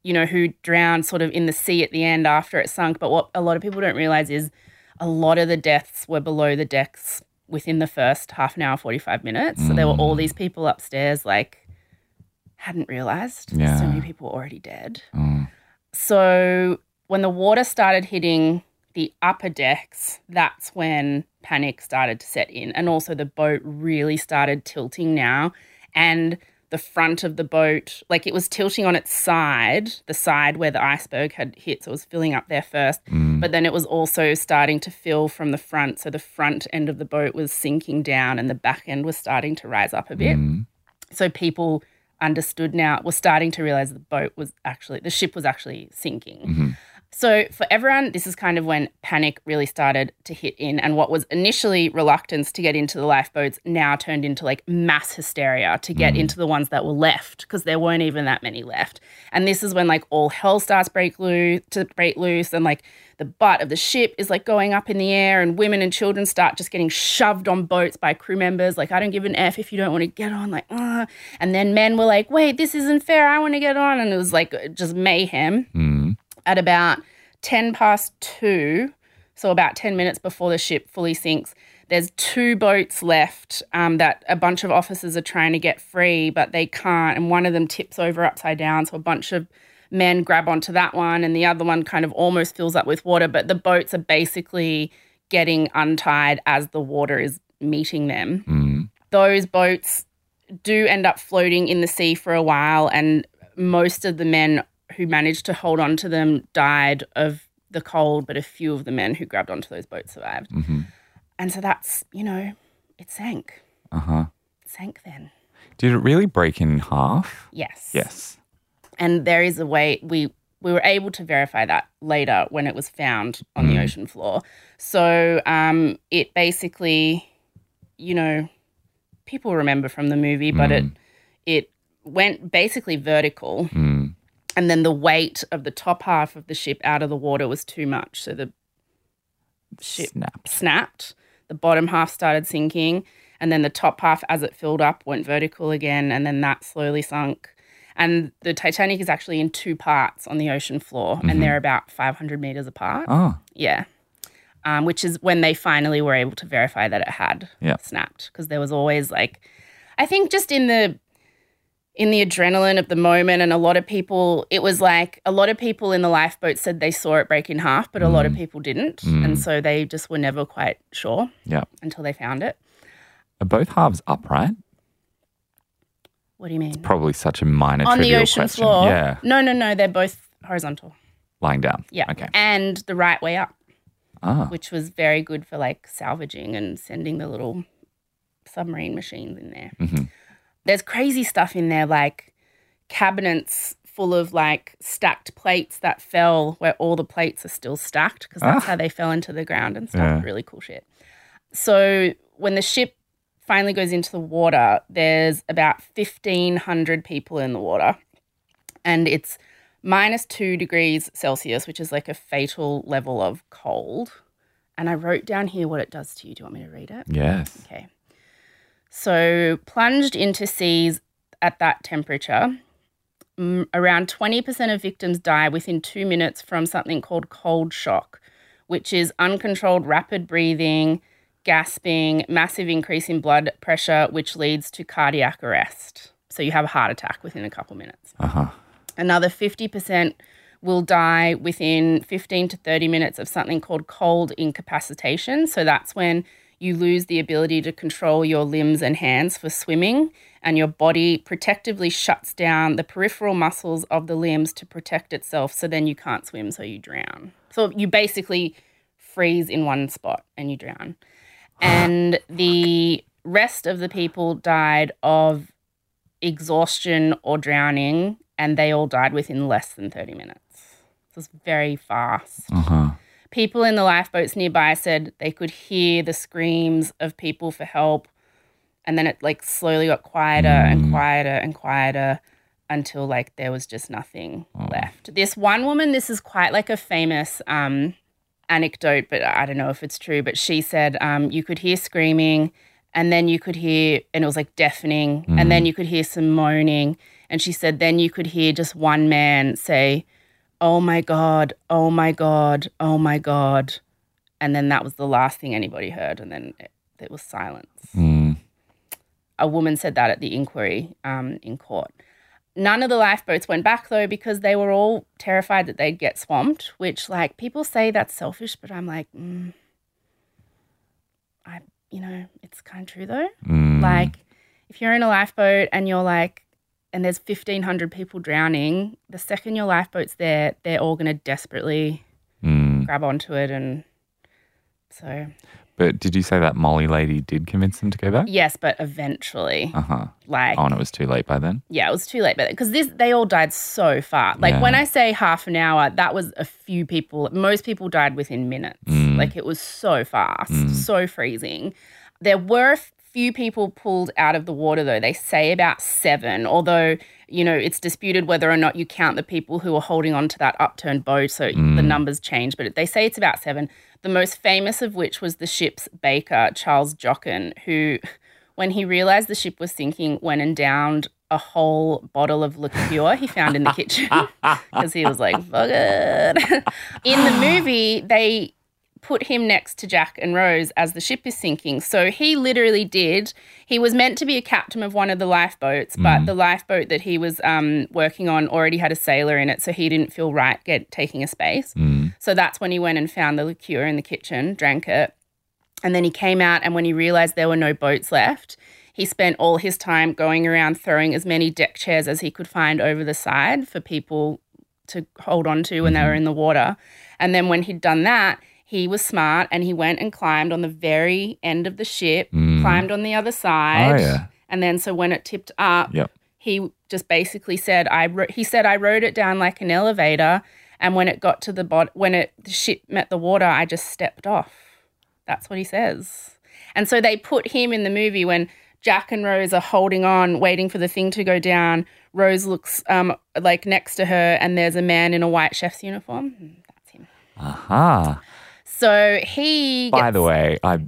you know, who drowned sort of in the sea at the end after it sunk. But what a lot of people don't realize is a lot of the deaths were below the decks within the first half an hour, forty five minutes. So there were all these people upstairs, like hadn't realized. Yeah. So many people were already dead. Mm. So when the water started hitting the upper decks, that's when panic started to set in. And also the boat really started tilting now. And the front of the boat, like it was tilting on its side, the side where the iceberg had hit. So it was filling up there first. Mm. But then it was also starting to fill from the front. So the front end of the boat was sinking down and the back end was starting to rise up a bit. Mm. So people understood now, were starting to realize the boat was actually, the ship was actually sinking. Mhm. So for everyone, this is kind of when panic really started to hit in, and what was initially reluctance to get into the lifeboats now turned into like mass hysteria to get into the ones that were left because there weren't even that many left. And this is when like all hell starts break loose to break loose, and like the butt of the ship is like going up in the air, and women and children start just getting shoved on boats by crew members. Like I don't give an f if you don't want to get on. Like, uh. and then men were like, wait, this isn't fair. I want to get on, and it was like just mayhem Mm. At about 10 past 2, so about 10 minutes before the ship fully sinks, there's two boats left um, that a bunch of officers are trying to get free, but they can't. And one of them tips over upside down. So a bunch of men grab onto that one, and the other one kind of almost fills up with water. But the boats are basically getting untied as the water is meeting them Mm. those boats do end up floating in the sea for a while, and most of the men who managed to hold on to them died of the cold, but a few of the men who grabbed onto those boats survived. hmm And so that's, you know, it sank. Uh huh. Sank then. Did it really break in half? Yes. Yes. And there is a way we we were able to verify that later when it was found on the Mm. ocean floor. So um, it basically, you know, people remember from the movie, but it it went basically vertical, Mm. And then the weight of the top half of the ship out of the water was too much, so the ship Snaps. snapped. The bottom half started sinking, and then the top half, as it filled up, went vertical again, and then that slowly sunk. And the Titanic is actually in two parts on the ocean floor, and they're about 500 meters apart. Oh. Yeah. Um, which is when they finally were able to verify that it had Yeah. snapped. Because there was always like, I think just in the in the adrenaline of the moment, and a lot of people, it was like a lot of people in the lifeboat said they saw it break in half, but a lot of people didn't, and so they just were never quite sure Yeah. until they found it. Are both halves upright? What do you mean? It's probably such a minor On the ocean question. floor? Yeah. No, no, no. They're both horizontal. Lying down. Yeah. Okay. And the right way up. Ah. which was very good for like salvaging and sending the little submarine machines in there. Mhm. There's crazy stuff in there, like cabinets full of like stacked plates that fell where all the plates are still stacked because that's Ah. how they fell into the ground and stuff. Yeah. Really cool shit. So when the ship finally goes into the water, there's about 1,500 people in the water. And it's minus two degrees Celsius, which is like a fatal level of cold. And I wrote down here what it does to you. Do you want me to read it? Yes. Okay. So, plunged into seas at that temperature, around 20% of victims die within two minutes from something called cold shock, which is uncontrolled rapid breathing, gasping, massive increase in blood pressure, which leads to cardiac arrest. So, you have a heart attack within a couple minutes. Uh huh. Another 50% will die within 15 to 30 minutes of something called cold incapacitation. So that's when you lose the ability to control your limbs and hands for swimming, and your body protectively shuts down the peripheral muscles of the limbs to protect itself. So then you can't swim, so you drown. So you basically freeze in one spot and you drown. And the rest of the people died of exhaustion or drowning, and they all died within less than 30 minutes. So it's very fast. Uh huh. People in the lifeboats nearby said they could hear the screams of people for help. And then it like slowly got quieter and quieter and quieter until like there was just nothing left. This one woman, this is quite like a famous um, anecdote, but I don't know if it's true. But she said um, you could hear screaming, and then you could hear, and it was like deafening, and then you could hear some moaning. And she said then you could hear just one man say, "Oh my god, oh my god, oh my god," and then that was the last thing anybody heard, and then it, it was silence. Mm. A woman said that at the inquiry um, in court. None of the lifeboats went back though because they were all terrified that they'd get swamped. Which, like, people say that's selfish, but I'm like, mm, I, you know, it's kind of true though. Mm. Like, if you're in a lifeboat and you're like, and there's 1,500 people drowning, the second your lifeboat's there, they're all going to desperately Mm. grab onto it. And so, But did you say that Molly lady did convince them to go back? yes, but eventually, Uh huh. like, Oh, and it was too late by then. yeah, it was too late. But because this, they all died so fast. Like, Yeah. when I say half an hour, that was a few people. Most people died within minutes. Mm. Like, it was so fast, Mm. so freezing. There were few people pulled out of the water, though. They say about seven, although, you know, it's disputed whether or not you count the people who were holding on to that upturned boat. So the Mm. numbers change, but they say it's about seven. The most famous of which was the ship's baker, Charles Joughin, who, when he realized the ship was sinking, went and downed a whole bottle of liqueur he found in the kitchen [laughs] because he was like, fuck it. [laughs] in the movie, they put him next to Jack and Rose as the ship is sinking. So he literally did. He was meant to be a captain of one of the lifeboats, but the lifeboat that he was um, working on already had a sailor in it, so he didn't feel right get taking a space. Mm. So that's when he went and found the liqueur in the kitchen, drank it, and then he came out. And when he realized there were no boats left, he spent all his time going around throwing as many deck chairs as he could find over the side for people to hold on to when they were in the water. And then when he'd done that, he was smart and he went and climbed on the very end of the ship, Mm. climbed on the other side. Oh, yeah. And then so when it tipped up, Yep. he just basically said I ro- he said I rode it down like an elevator and when it got to the bottom when it the ship met the water I just stepped off. That's what he says. And so they put him in the movie when Jack and Rose are holding on waiting for the thing to go down. Rose looks um like next to her and there's a man in a white chef's uniform. Hmm, That's him. Aha. So he By the way, I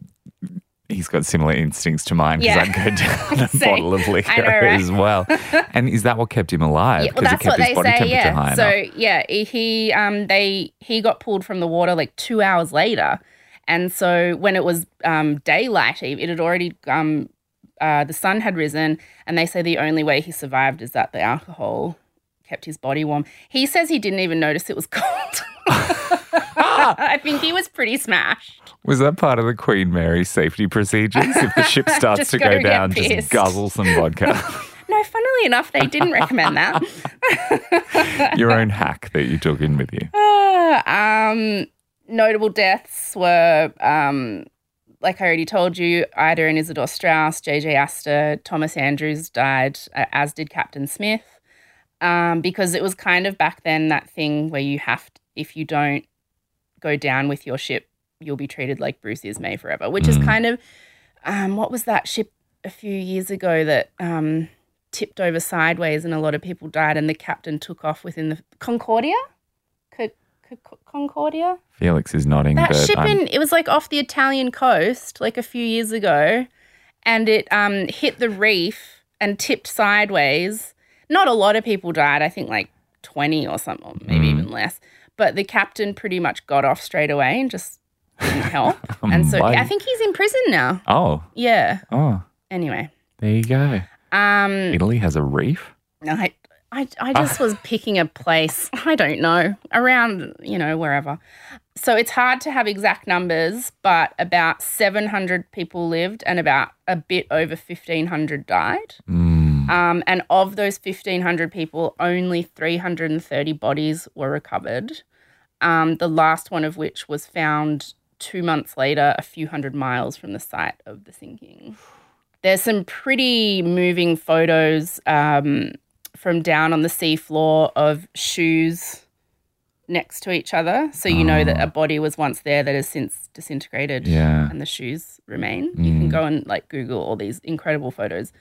he's got similar instincts to mine because Yeah. I'd go [laughs] down a bottle of liquor know, right? as well. [laughs] And is that what kept him alive? Yeah, well, it that's kept what his they body say. temperature Yeah. high So enough. yeah, he um they he got pulled from the water like two hours later, and so when it was um daylight, it it had already um uh, the sun had risen, and they say the only way he survived is that the alcohol kept his body warm. He says he didn't even notice it was [laughs] cold. I think he was pretty smashed. Was that part of the Queen Mary safety procedures? If the ship [laughs] starts to go go down, just guzzle some vodka. [laughs] No, funnily enough, they didn't recommend that. Your own hack that you took in with you. Ah, um, notable deaths were, um, like I already told you, Ida and Isidore Straus, J.J. Astor, Thomas Andrews died, uh, as did Captain Smith, um, because it was kind of back then that thing where you have, to, if you don't go down with your ship, you'll be treated like Bruce Ismay forever, which is Mm. kind of, um, what was that ship a few years ago that um, tipped over sideways and a lot of people died and the captain took off within the Concordia? Co- Co- Concordia? Felix is nodding, That ship in, it was like off the Italian coast like a few years ago and it um, hit the reef and tipped sideways. Not a lot of people died. I think like 20 or something, or maybe Mm. even less. But the captain pretty much got off straight away and just didn't help. [laughs] and so I think he's in prison now. oh, Yeah. oh, Anyway. there you go. Um, Italy has a reef. I, I, I just was picking a place, I don't know, around, you know, wherever. So it's hard to have exact numbers, but about 700 people lived and about a bit over 1,500 died. Mm. Um, and of those 1,500 people, only 330 bodies were recovered. Um, the last one of which was found two months later, a few hundred miles from the site of the sinking. There's some pretty moving photos um, from down on the seafloor of shoes next to each other. So you know that a body was once there that has since disintegrated Yeah. and the shoes remain. You can go and like Google all these incredible photos.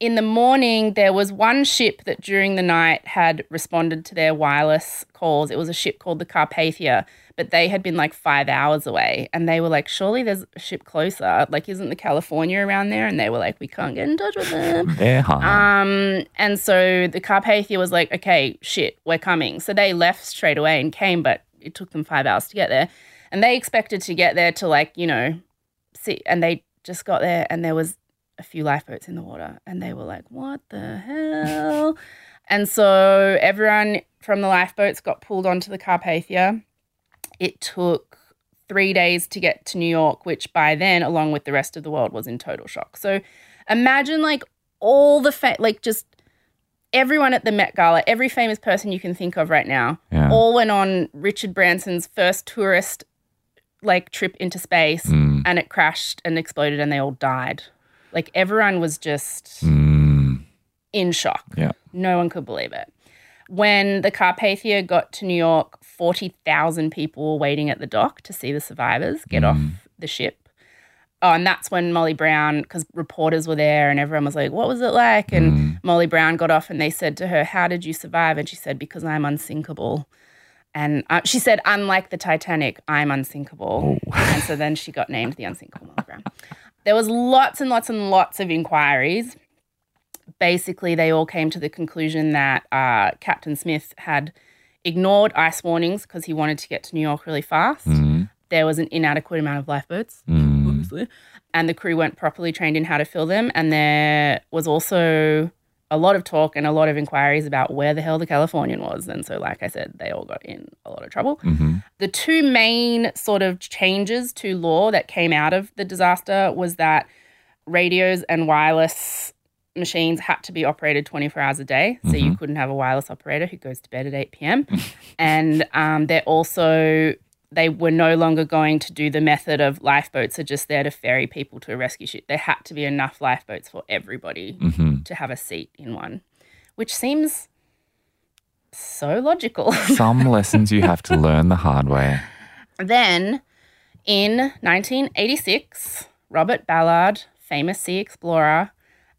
In the morning, there was one ship that during the night had responded to their wireless calls. It was a ship called the Carpathia, but they had been like five hours away. And they were like, Surely there's a ship closer. Like, isn't the Californian around there? And they were like, We can't get in touch with them. [laughs] Hard. Um, and so the Carpathia was like, okay, shit, we're coming. So they left straight away and came, but it took them five hours to get there. And they expected to get there to like, you know, see, and they just got there and there was a few lifeboats in the water and they were like, what the hell? [laughs] and so everyone from the lifeboats got pulled onto the Carpathia. It took three days to get to New York, which by then, along with the rest of the world, was in total shock. So imagine like all the fa- like just everyone at the Met Gala, every famous person you can think of right now, Yeah. all went on Richard Branson's first tourist like trip into space, Mm. and it crashed and exploded, and they all died. Like everyone was just Mm. in shock. Yeah. No one could believe it. When the Carpathia got to New York, 40,000 people were waiting at the dock to see the survivors get off the ship. Oh, and that's when Molly Brown, because reporters were there and everyone was like, What was it like? And Molly Brown got off and they said to her, How did you survive? And she said, Because I'm unsinkable. And uh, she said, Unlike the Titanic, I'm unsinkable. And so then she got named the unsinkable Molly Brown. [laughs] There was lots and lots and lots of inquiries basically they all came to the conclusion that uh, Captain Smith had ignored ice warnings because he wanted to get to New York really fast. Mm. There was an inadequate amount of lifeboats, Mm. obviously, and the crew weren't properly trained in how to fill them. And there was also a lot of talk and a lot of inquiries about where the hell the Californian was. And so, like I said, they all got in a lot of trouble. Mhm. The two main sort of changes to law that came out of the disaster was that radios and wireless machines had to be operated 24 hours a day. So you couldn't have a wireless operator who goes to bed at 8 p.m. [laughs] and um, they're also, they were no longer going to do the method of lifeboats are just there to ferry people to a rescue ship. There had to be enough lifeboats for everybody Mhm. to have a seat in one, which seems so logical. [laughs] Some lessons you have to learn the hard way. Then in 1986, Robert Ballard, famous sea explorer,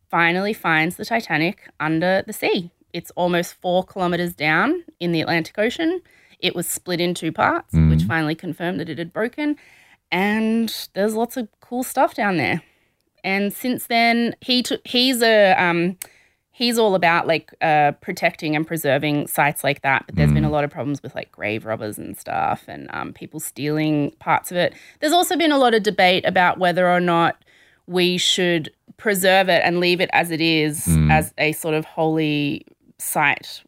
finally finds the Titanic under the sea. It's almost four kilometers down in the Atlantic Ocean. It was split in two parts, which finally confirmed that it had broken. And there's lots of cool stuff down there. And since then, he took he's a um, he's all about like uh, protecting and preserving sites like that. But there's been a lot of problems with like grave robbers and stuff, and um, people stealing parts of it. There's also been a lot of debate about whether or not we should preserve it and leave it as it is, as a sort of holy site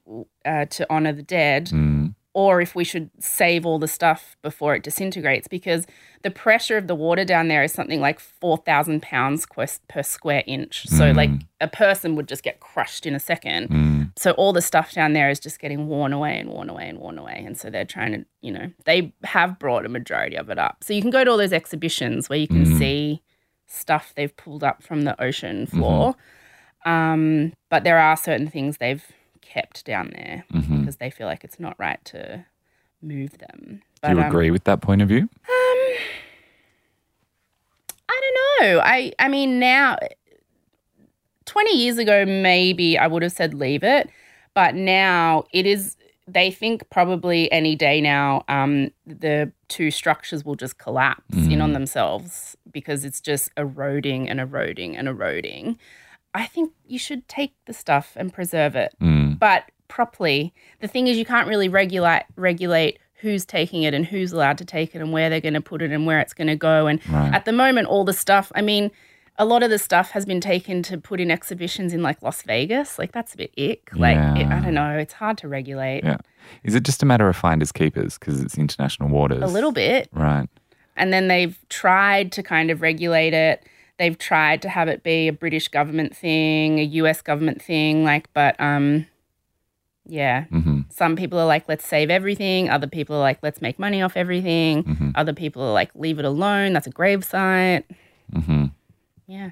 uh, to honor the dead Mm. Or if we should save all the stuff before it disintegrates because the pressure of the water down there is something like 4,000 pounds per square inch. So, like, a person would just get crushed in a second. Mm. So, all the stuff down there is just getting worn away and worn away and worn away. And so, they're trying to, you know, they have brought a majority of it up. So, you can go to all those exhibitions where you can see stuff they've pulled up from the ocean floor. Um, but there are certain things they've kept down there Mhm. because they feel like it's not right to move them. But, Do you um, agree with that point of view? Um, I don't know. I I mean now 20 years ago maybe I would have said leave it, but now it is they think probably any day now um, the two structures will just collapse in on themselves because it's just eroding and eroding and eroding. I think you should take the stuff and preserve it Mm. But properly. The thing is, you can't really regulate regulate who's taking it and who's allowed to take it and where they're going to put it and where it's going to go. And Right. at the moment, all the stuff. I mean, a lot of the stuff has been taken to put in exhibitions in like Las Vegas. Like that's a bit ick. Like it, I don't know. It's hard to regulate Yeah. Is it just a matter of finders keepers because it's international waters? a little bit. Right. And then they've tried to kind of regulate it. They've tried to have it be a British government thing, a US government thing. Like, but um, yeah. hmm Some people are like, let's save everything. Other people are like, let's make money off everything. hmm Other people are like, leave it alone. That's a gravesite. hmm Yeah.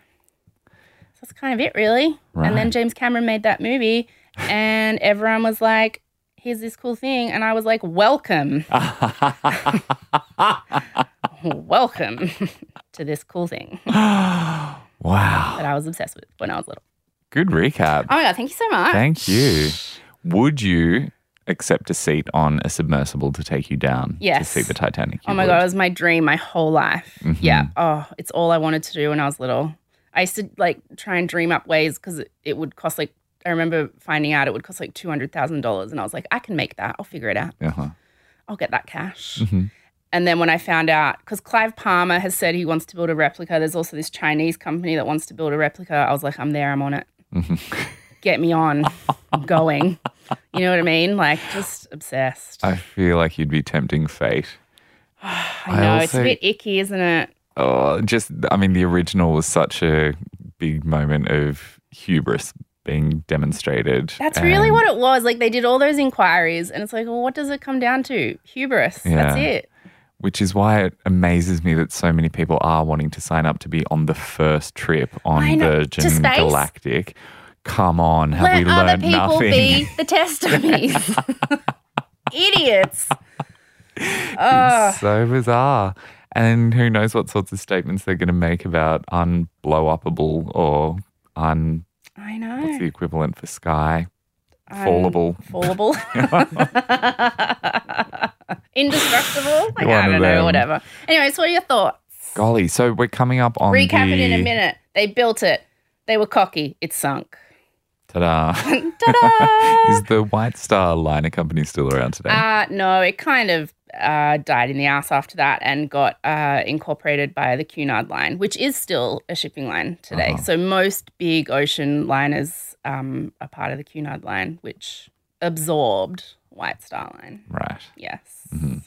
So that's kind of it, really. Right. And then James Cameron made that movie, and everyone was like, here's this cool thing. And I was like, welcome, [laughs] welcome [laughs] to this cool thing [gasps] wow. that I was obsessed with when I was little. Good recap. Oh my God, thank you so much. Thank you. Would you accept a seat on a submersible to take you down to Yes. see the Titanic? Oh my would. God, it was my dream my whole life. Mhm. Yeah. Oh, it's all I wanted to do when I was little. I used to like try and dream up ways because it, it would cost like, I remember finding out it would cost like $200,000. And I was like, I can make that. I'll figure it out. Uh-huh. I'll get that cash. Mhm. And then when I found out, because Clive Palmer has said he wants to build a replica, there's also this Chinese company that wants to build a replica. I was like, I'm there, I'm on it. Mhm. [laughs] Get me on, I'm going. You know what I mean? Like, just obsessed. I, feel like you'd be tempting fate. [sighs] I know, I it's a bit icky, isn't it? Oh, just I mean, the original was such a big moment of hubris being demonstrated. That's really what it was. Like, they did all those inquiries, and it's like, well, what does it come down to? Hubris. Yeah. That's it. Which is why it amazes me that so many people are wanting to sign up to be on the first trip on. Virgin? Galactic. Come on, have Let we other learned people nothing? be the [laughs] test dummies. [laughs] Idiots. Ugh. so bizarre. And who knows what sorts of statements they're going to make about unblow-upable or un I know. what's the equivalent for sky? Fallable. Fallable. [laughs] Indestructible. Like, I don't know, whatever. Anyways, what are your thoughts? Golly, so we're coming up on Recap the it in a minute. They built it. They were cocky. It sunk. Ta-da. [laughs] Ta-da! [laughs] Is the White Star liner company still around today? uh, no, it kind of uh, died in the ass after that and got uh, incorporated by the Cunard line, which is still a shipping line today. Uh-huh. So most big ocean liners um, are part of the Cunard line, which absorbed White Star Line. right. Yes. Mhm.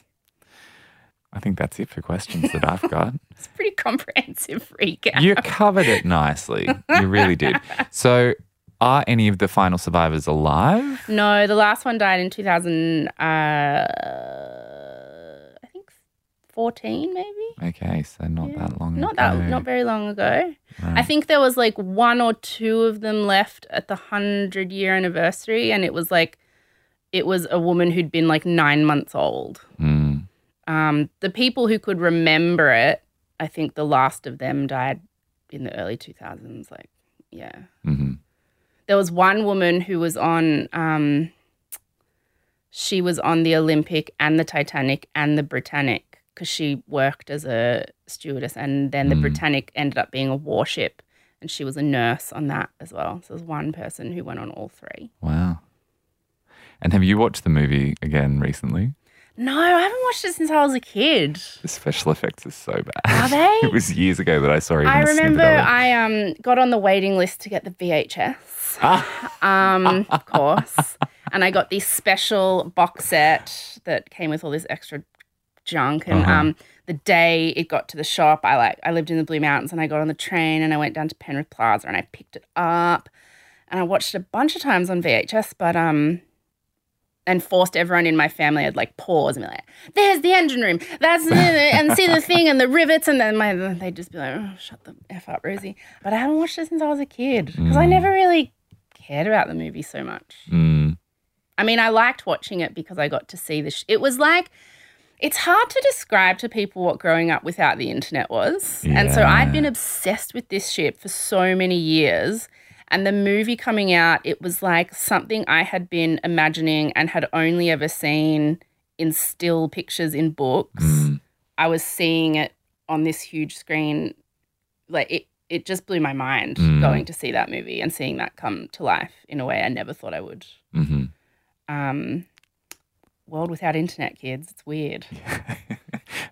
I think that's it for questions that I've got. [laughs] It's a pretty comprehensive recap. you covered it nicely. You really did. So, are any of the final survivors alive? No, the last one died in 2000, uh, I think 14 maybe. Okay, so not Yeah. that long Not ago. that, not very long ago. I think there was like one or two of them left at the 100 year anniversary. And it was like, it was a woman who'd been like nine months old. Mm, Um, the people who could remember it, I think the last of them died in the early 2000s. Like, yeah. mhm. There was one woman who was on um she was on the olympic and the titanic and the britannic because she worked as a stewardess and then the Mm. britannic ended up being a warship and she was a nurse on that as well so there's one person who went on all three Wow. And have you watched the movie again recently? No i haven't watched it since i was a kid The special effects are so bad. Are [laughs] they? it was years ago that I saw it. I remember i um got on the waiting list to get the vhs um, of [laughs] course. And I got this special box set that came with all this extra junk. And Uh-huh. um, the day it got to the shop, I like I lived in the Blue Mountains, and I got on the train and I went down to Penrith Plaza and I picked it up, and I watched it a bunch of times on VHS, but um. And forced everyone in my family to like pause and be like, "There's the engine room. That's the, and see the thing and the rivets." And then my they'd just be like, "Oh, shut the f up, Rosie." But I haven't watched it since I was a kid because I Mm. never really cared about the movie so much. Mm, I mean, I liked watching it because I got to see the. Sh- it was like, it's hard to describe to people what growing up without the internet was. And so I'd been obsessed with this ship for so many years. And the movie coming out, it was like something I had been imagining and had only ever seen in still pictures in books. mm, I was seeing it on this huge screen. Like it, it just blew my mind Mm. going to see that movie and seeing that come to life in a way I never thought I would. mhm. Um, world without internet, kids. It's weird. [laughs]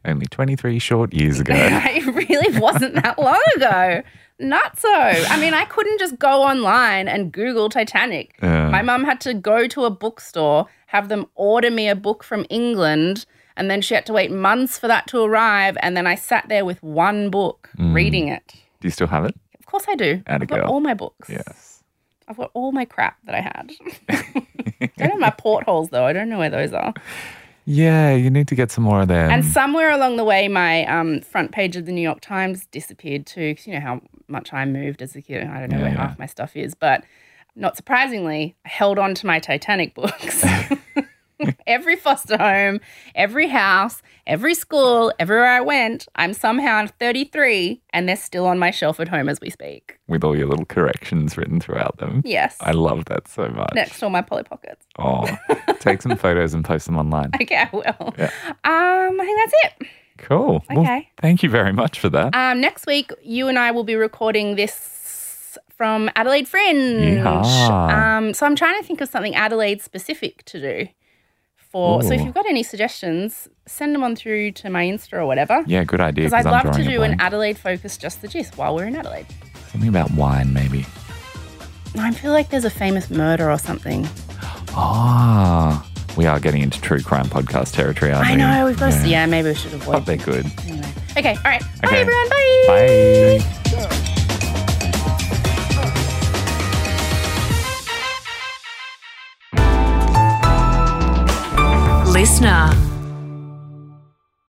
Only 23 short years ago. [laughs] it really wasn't that long ago. Not so. I mean, I couldn't just go online and Google Titanic. Yeah. My mum had to go to a bookstore, have them order me a book from England, and then she had to wait months for that to arrive. And then I sat there with one book hmm. reading it. Do you still have it? Of course, I do. Atta I've got girl. all my books. Yes. I've got all my crap that I had. [laughs] [laughs] I don't have my portholes though. I don't know where those are. Yeah, you need to get some more of them. And somewhere along the way, my um, front page of the New York Times disappeared too. 'cause you know how much I moved as a kid. I don't know Yeah, where yeah. half my stuff is, but not surprisingly, I held on to my Titanic books. [laughs] [laughs] every foster home, every house, every school, everywhere I went, I'm somehow 33 and they're still on my shelf at home as we speak. with all your little corrections written throughout them. Yes. I love that so much. Next to all my Polly Pockets. Oh, [laughs] take some photos and post them online. Okay, I will. Yeah. Um, I think that's it. Cool. Well, Okay. thank you very much for that. Um, next week, you and I will be recording this from Adelaide Fringe. Um, so I'm trying to think of something Adelaide specific to do. For so if you've got any suggestions, send them on through to my Insta or whatever. yeah, good idea. Because I'd I'm love to do an. Adelaide focus just the gist while we're in Adelaide. Something about wine, maybe. I feel like there's a famous murder or something. Ah, we are getting into true crime podcast territory, aren't I we? know we've got to. Yeah, maybe we should avoid. But they're good. Anyway. Okay. All right. Bye, everyone. Bye. Bye. listener.